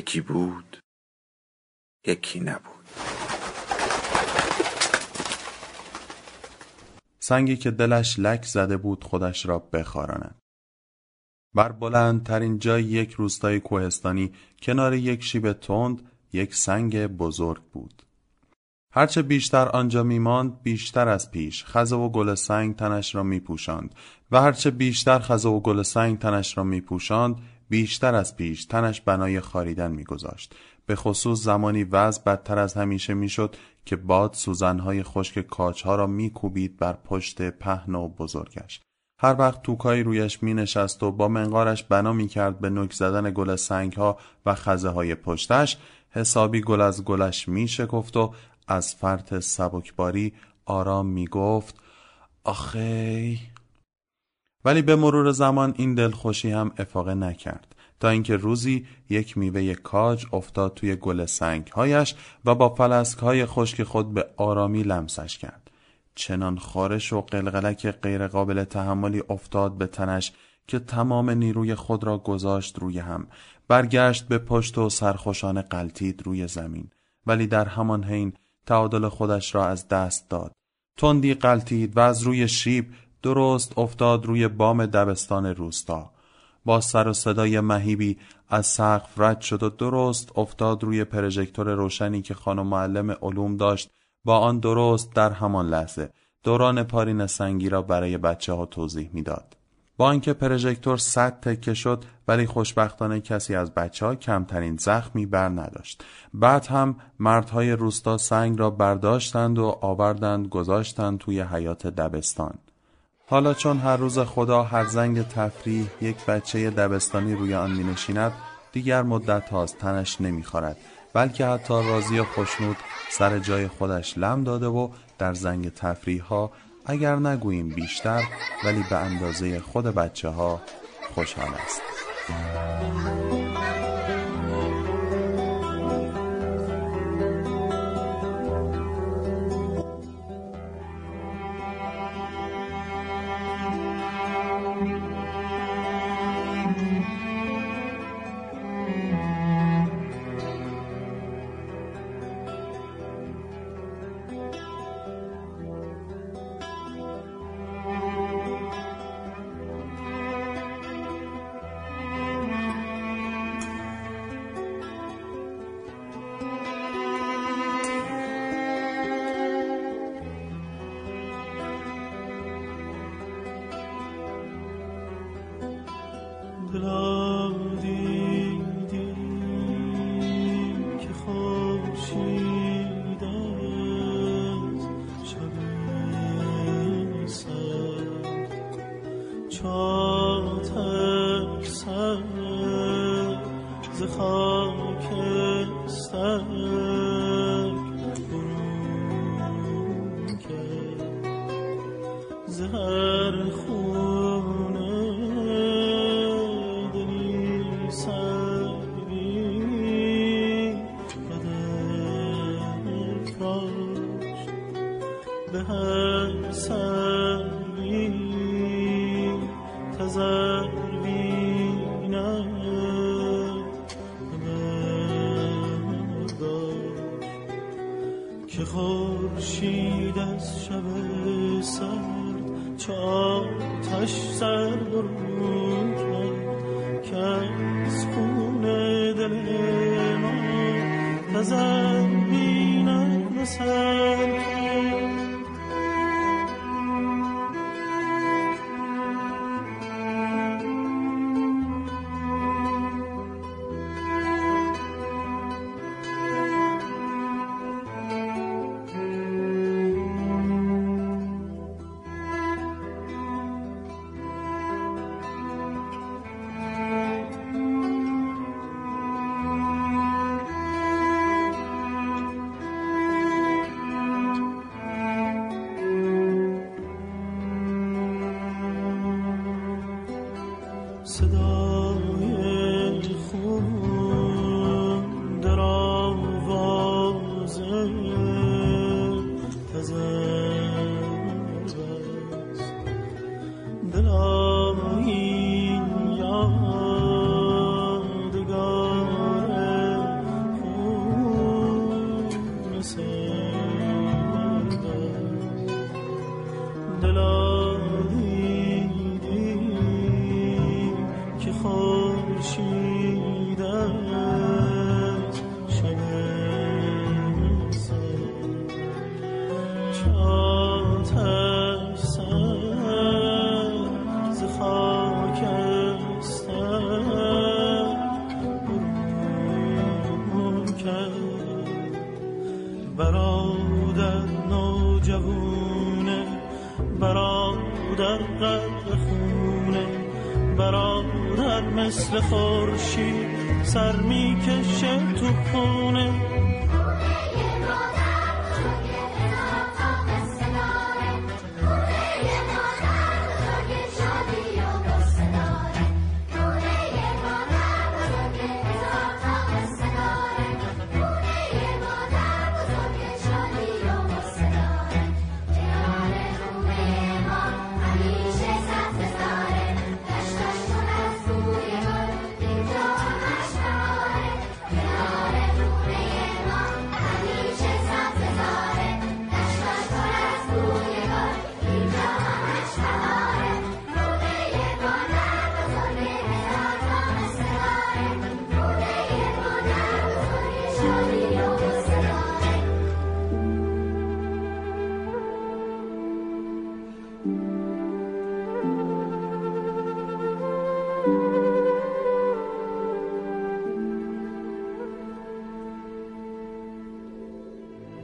یکی بود یکی نبود. سنگی که دلش لک زده بود خودش را بخاراند. بر بلندترین جای یک روستای کوهستانی کنار یک شیب تند یک سنگ بزرگ بود. هرچه بیشتر آنجا میماند بیشتر از پیش خزه و گل سنگ تنش را میپوشاند. و هرچه بیشتر خزه و گل سنگ تنش را میپوشاند بیشتر از پیش تنش بنای خاریدن میگذاشت. به خصوص زمانی وضع بدتر از همیشه می‌شد که باد سوزنهای خشک کاجها را میکوبید بر پشت پهن و بزرگش. هر وقت توکایی رویش می نشست و با منقارش بنا می کرد به نک زدن گل سنگ ها و خزه های پشتش حسابی گل از گلش می شکفت و از فرط سبکباری آرام می گفت آخی ولی به مرور زمان این دلخوشی هم افاقه نکرد تا اینکه روزی یک میوه کاج افتاد توی گل سنگ هایش و با فلسک های خشک خود به آرامی لمسش کرد. چنان خارش و قلقلک غیرقابل تحملی افتاد به تنش که تمام نیروی خود را گذاشت روی هم برگشت به پشت و سرخوشانه قلتید روی زمین. ولی در همان حین تعادل خودش را از دست داد. تندی قلتید و از روی شیب درست افتاد روی بام دبستان روستا با سر و صدای مهیبی از سقف رد شد و درست افتاد روی پرژکتور روشنی که خانم معلم علوم داشت با آن درست در همان لحظه دوران پارین سنگی را برای بچه ها توضیح می‌داد. با آنکه پرژکتور صد تکه شد ولی خوشبختانه کسی از بچه ها کمترین زخمی بر نداشت. بعد هم مردهای روستا سنگ را برداشتند و آوردند گذاشتند توی حیات دبستان. حالا چون هر روز خدا هر زنگ تفریح یک بچه دبستانی روی آن می نشیند دیگر مدت هاست تنش نمی خورد بلکه حتی راضی و خوشنود سر جای خودش لم داده و در زنگ تفریح ها اگر نگوییم بیشتر ولی به اندازه خود بچه ها خوشحال است. به هم سنگی تزروینم که خورشید از شب سرد چه آتش سر که از خون دل ما تزروینم رسد صدا مثل خورشید سر می‌کشه تو خونه.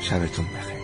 شبتون بخیر.